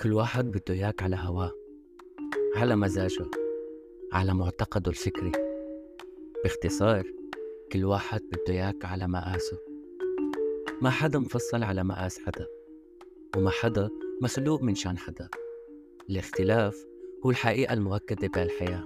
كل واحد بده إياك على هواه على مزاجه على معتقده الفكري. باختصار كل واحد بده إياك على مقاسه. ما حدا مفصل على مقاس حدا وما حدا مخلوق من شان حدا. الاختلاف هو الحقيقة المؤكدة بهالحياة.